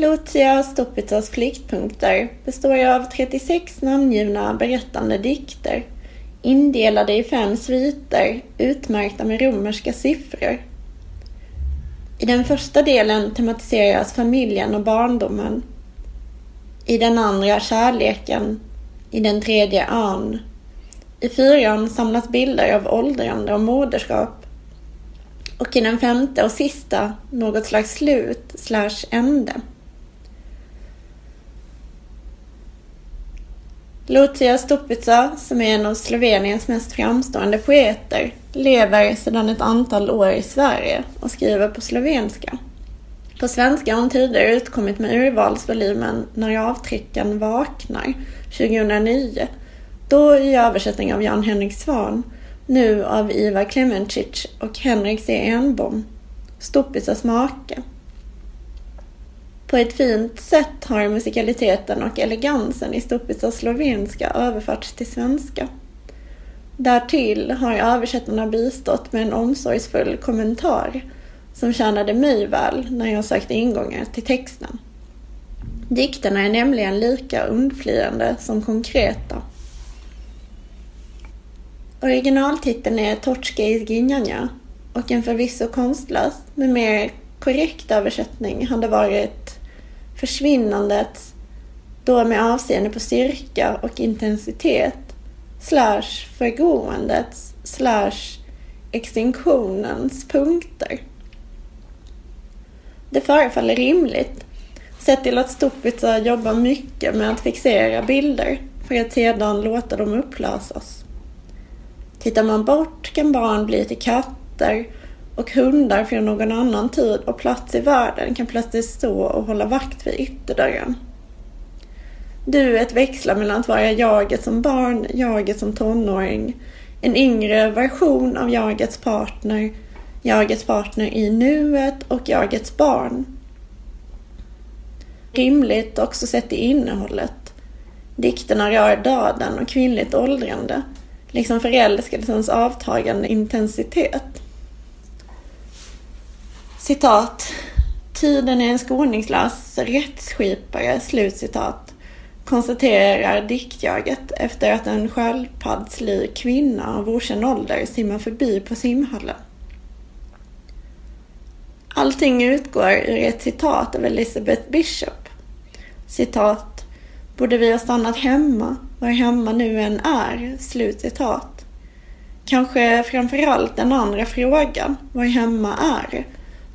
Lucia Stupitsas flyktpunkter består av 36 namngivna berättande dikter indelade i fem sviter utmärkta med romerska siffror. I den första delen tematiseras familjen och barndomen. I den andra kärleken. I den tredje ön. I fyran samlas bilder av åldrande och moderskap. Och i den femte och sista något slags slut slash ände. Lucia Stupica, som är en av Sloveniens mest framstående poeter, lever sedan ett antal år i Sverige och skriver på slovenska. På svenska har hon tidigare utkommit med urvalsvolymen När avtrycken vaknar 2009, då i översättning av Jan-Henrik Svan, nu av Ivar Klemencic och Henrik C. Enbom, Stupicas make. På ett fint sätt har musikaliteten och elegansen i Stupica slovenska överförts till svenska. Därtill har översättarna bistått med en omsorgsfull kommentar som tjänade mig väl när jag sökte ingångar till texten. Dikterna är nämligen lika undflyende som konkreta. Originaltiteln är Torskej Ginjanja och en förvisso konstlös men mer korrekt översättning hade varit försvinnandet då med avseende på styrka och intensitet slash förgåendets slash extinktionens punkter. Det förefaller rimligt, sett till att Stupica jobbar mycket med att fixera bilder för att sedan låta dem upplösas. Tittar man bort kan barn bli till katter och hundar från någon annan tid och plats i världen kan plötsligt stå och hålla vakt vid ytterdörren. Duet växlar mellan att vara jaget som barn, jaget som tonåring, en yngre version av jagets partner, jagets partner i nuet och jagets barn. Rimligt också sett i innehållet. Dikterna rör döden och kvinnligt åldrande, liksom förälskelsens avtagande intensitet. Citat. Tiden är en skoningslös rättsskipare, slutcitat, konstaterar diktjaget efter att en sköldpaddslik kvinna av okänd ålder simmar förbi på simhallen. Allting utgår ur ett citat av Elizabeth Bishop. Citat. Borde vi ha stannat hemma, var hemma nu än är. Slutcitat. Kanske framförallt den andra frågan, var hemma är,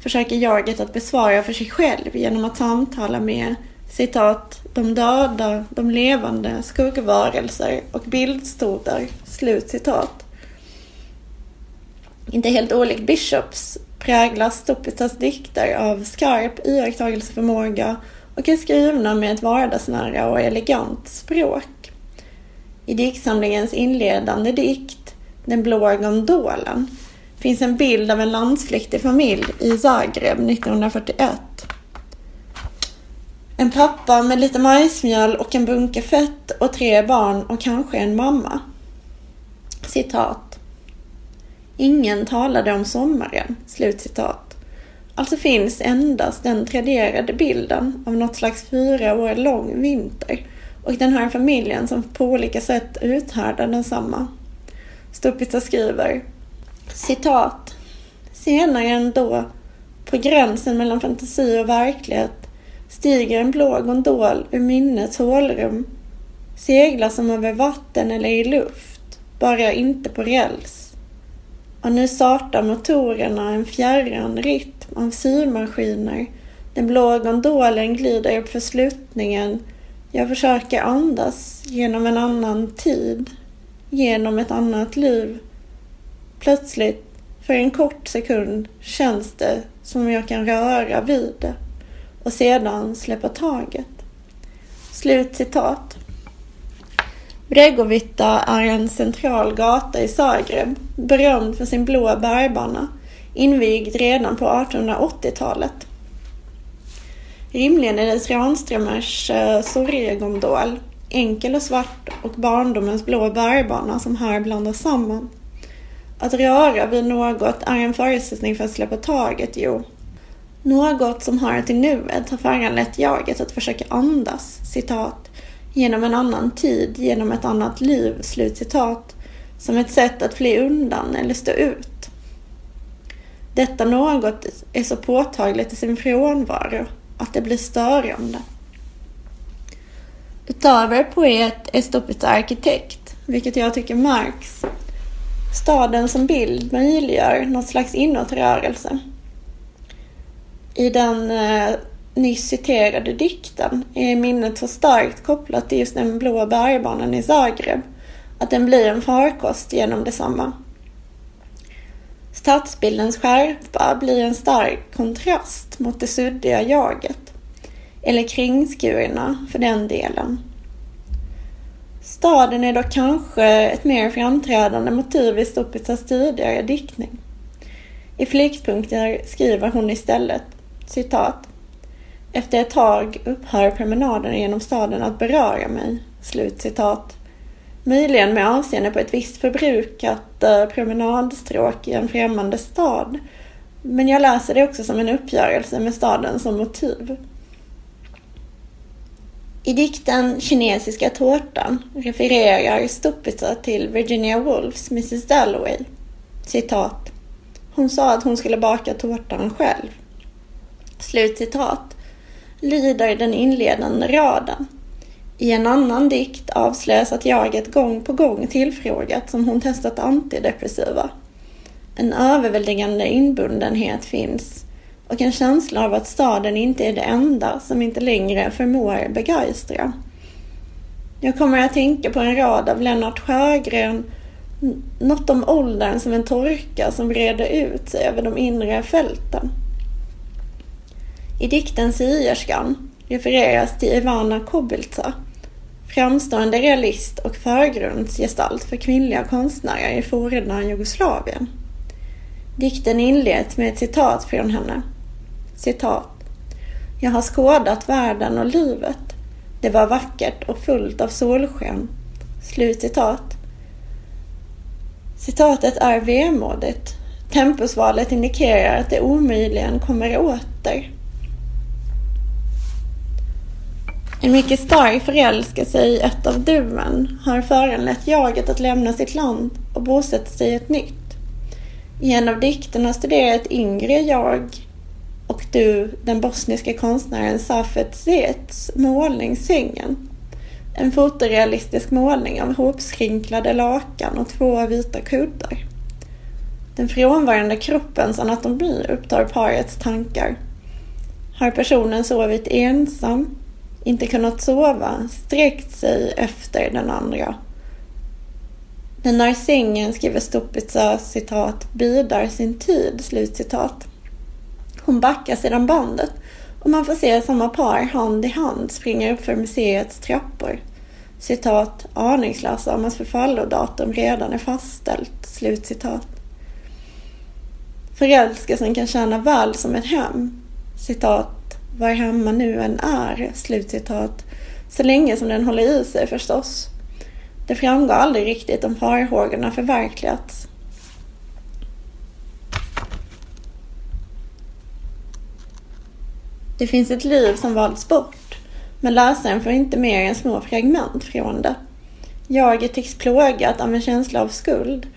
försöker jaget att besvara för sig själv genom att samtala med citat, de döda, de levande, skuggvarelser och bildstoder. Slut citat. Inte helt olikt Bishops präglas Stupitas dikter av skarp iakttagelseförmåga och är skrivna med ett vardagsnära och elegant språk. I diktsamlingens inledande dikt, Den blå gondolen, finns en bild av en landsflyktig familj i Zagreb 1941. En pappa med lite majsmjöl och en bunke fett och tre barn och kanske en mamma. Citat. Ingen talade om sommaren. Slutcitat. Alltså finns endast den traderade bilden av något slags fyra år lång vinter och den här familjen som på olika sätt uthärdar densamma. Stupitsa skriver citat. Senare ändå, på gränsen mellan fantasi och verklighet, stiger en blå gondol ur minnets hålrum, seglar som över vatten eller i luft, bara inte på räls. Och nu startar motorerna en fjärran rytm av symaskiner. Den blå gondolen glider upp för slutningen. Jag försöker andas genom en annan tid, genom ett annat liv. Plötsligt, för en kort sekund, känns det som jag kan röra vid det och sedan släppa taget. Slut citat. Bregovitta är en central gata i Zagreb, berömd för sin blå bergbana, invigd redan på 1880-talet. Rimligen är det Ranströmers Soregondol eh, Sorgegondol, enkel och svart och barndomens blå bergbana som här blandas samman. Att röra vid något är en förutsättning för att släppa taget, jo. Något som hör till nuet har föranlett jaget att försöka andas, citat, genom en annan tid, genom ett annat liv, slutcitat, som ett sätt att fly undan eller stå ut. Detta något är så påtagligt i sin frånvaro att det blir störande. Utöver poet är Stoppets arkitekt, vilket jag tycker märks. Staden som bild möjliggör något slags inåtrörelse. I den eh, nyss citerade dikten är minnet så starkt kopplat till just den blå bergbanan i Zagreb att den blir en farkost genom detsamma. Stadsbildens skärpa blir en stark kontrast mot det suddiga jaget. Eller kringskurna för den delen. Staden är dock kanske ett mer framträdande motiv i Stuppitzas tidigare diktning. I flyktpunkter skriver hon istället citat efter ett tag upphör promenaden genom staden att beröra mig. Slut citat. Möjligen med avseende på ett visst förbrukat eh, promenadstråk i en främmande stad. Men jag läser det också som en uppgörelse med staden som motiv. I dikten Kinesiska tårtan refererar Stupitza till Virginia Woolfs Mrs Dalloway. Citat. Hon sa att hon skulle baka tårtan själv. Slutcitat. Lyder den inledande raden. I en annan dikt avslöjas att jaget gång på gång tillfrågat som hon testat antidepressiva. En överväldigande inbundenhet finns och en känsla av att staden inte är det enda som inte längre förmår begeistra. Jag kommer att tänka på en rad av Lennart Sjögren, något om åldern som en torka som breder ut sig över de inre fälten. I dikten Sierskan refereras till Ivana Kobylza, framstående realist och förgrundsgestalt för kvinnliga konstnärer i forna Jugoslavien. Dikten inleds med ett citat från henne. Citat. Jag har skådat världen och livet. Det var vackert och fullt av solsken. Slut citat. Citatet är vemodigt. Tempusvalet indikerar att det omöjligen kommer åter. En mycket stark förälskelse i ett av duven har föranlett jaget att lämna sitt land och bosätta sig i ett nytt. I en av dikterna studerar ett yngre jag och du den bosniska konstnären Safet Zets målning Sängen. En fotorealistisk målning av hopskrynklade lakan och två vita kuddar. Den frånvarande kroppens anatomi upptar parets tankar. Har personen sovit ensam inte kunnat sova, sträckt sig efter den andra. Men när sängen, skriver stupica citat, bidar sin tid, slutcitat. Hon backar sedan bandet och man får se samma par hand i hand springa upp för museets trappor. Citat, aningslösa om att förfallodatum redan är fastställt. Slutcitat. Förälskelsen kan tjäna väl som ett hem. Citat, var hemma nu än är, slutcitat, så länge som den håller i sig förstås. Det framgår aldrig riktigt om farhågorna förverkligats. Det finns ett liv som valts bort, men läsaren får inte mer än små fragment från det. Jaget tycks plågat av en känsla av skuld.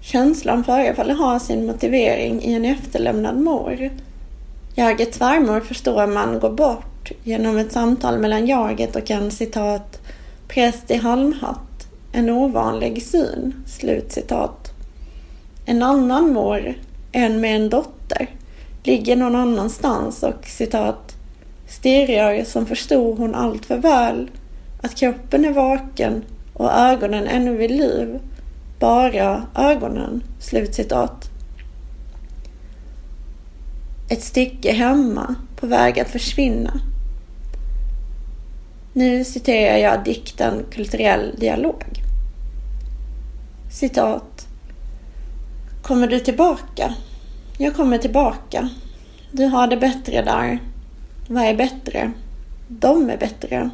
Känslan förefaller ha sin motivering i en efterlämnad mor Jagets svärmor förstår man går bort genom ett samtal mellan jaget och en citat präst i halmhatt. En ovanlig syn. Slut citat. En annan mor, en med en dotter, ligger någon annanstans och citat stirrar som förstod hon allt för väl att kroppen är vaken och ögonen ännu vid liv. Bara ögonen. Slutcitat ett stycke hemma på väg att försvinna. Nu citerar jag dikten Kulturell dialog. Citat. Kommer du tillbaka? Jag kommer tillbaka. Du har det bättre där. Vad är bättre? De är bättre.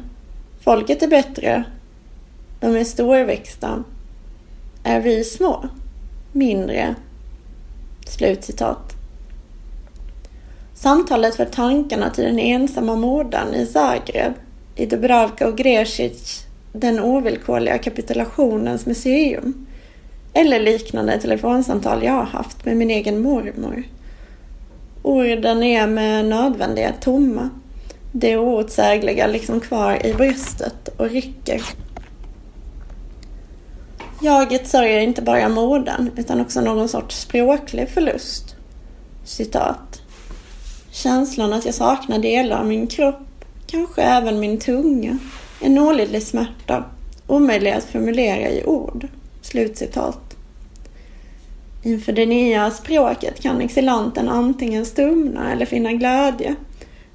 Folket är bättre. De är storväxta. Är vi små? Mindre? Slutcitat. Samtalet för tankarna till den ensamma modern i Zagreb, i Dubravka och Grecic, den ovillkorliga kapitulationens museum. Eller liknande telefonsamtal jag har haft med min egen mormor. Orden är med nödvändighet tomma. Det outsägliga liksom kvar i bröstet och rycker. Jaget sörjer inte bara modern utan också någon sorts språklig förlust. Citat. Känslan att jag saknar delar av min kropp, kanske även min tunga, en olidlig smärta, omöjlig att formulera i ord. Slutcitat. Inför det nya språket kan exilanten antingen stumna eller finna glädje.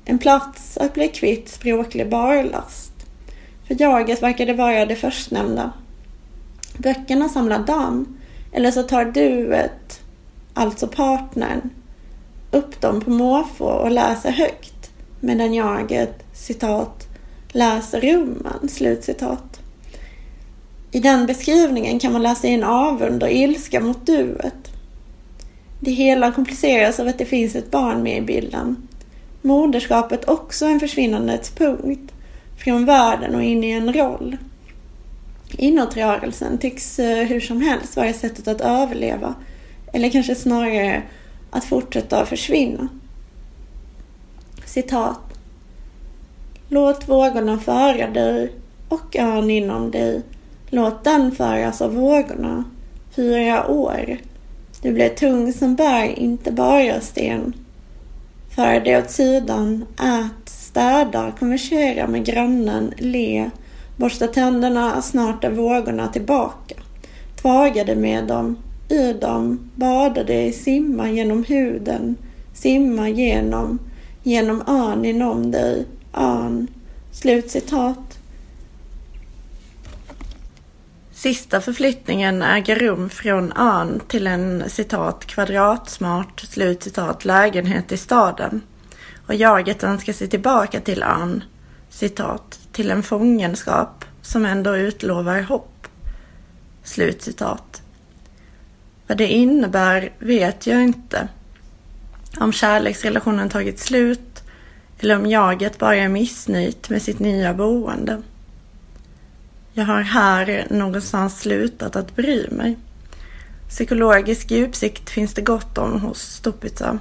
En plats att bli kvitt språklig barlast. För jaget verkar det vara det förstnämnda. Böckerna samlar damm, eller så tar duet, alltså partnern, upp dem på måfå och läser högt medan jaget, citat, läser rummen, slutcitat. I den beskrivningen kan man läsa in avund och ilska mot duet. Det hela kompliceras av att det finns ett barn med i bilden. Moderskapet också en försvinnandets punkt. Från världen och in i en roll. Inåtrörelsen tycks eh, hur som helst vara sättet att överleva. Eller kanske snarare att fortsätta försvinna. Citat. Låt vågorna föra dig och ön inom dig. Låt den föras av vågorna. Fyra år. Du blir tung som bär inte bara sten. För det åt sidan, ät, städa, konversera med grannen, le, borsta tänderna, snart är vågorna tillbaka. Tvaga dig med dem, i dem, bada dig, simma genom huden, simma genom, genom ön inom dig, ön. Slutcitat. Sista förflyttningen äger rum från ön till en citat kvadratsmart slutcitat lägenhet i staden. Och jaget önskar sig tillbaka till ön, citat, till en fångenskap som ändå utlovar hopp. Slutcitat. Vad det innebär vet jag inte. Om kärleksrelationen tagit slut eller om jaget bara är missnöjt med sitt nya boende. Jag har här någonstans slutat att bry mig. Psykologisk djupsikt finns det gott om hos Stupica.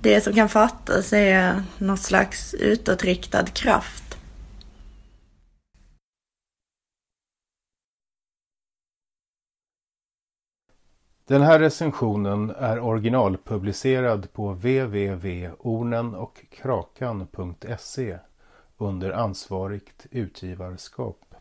Det som kan fattas är något slags utåtriktad kraft. Den här recensionen är originalpublicerad på www.ornenochkrakan.se under ansvarigt utgivarskap.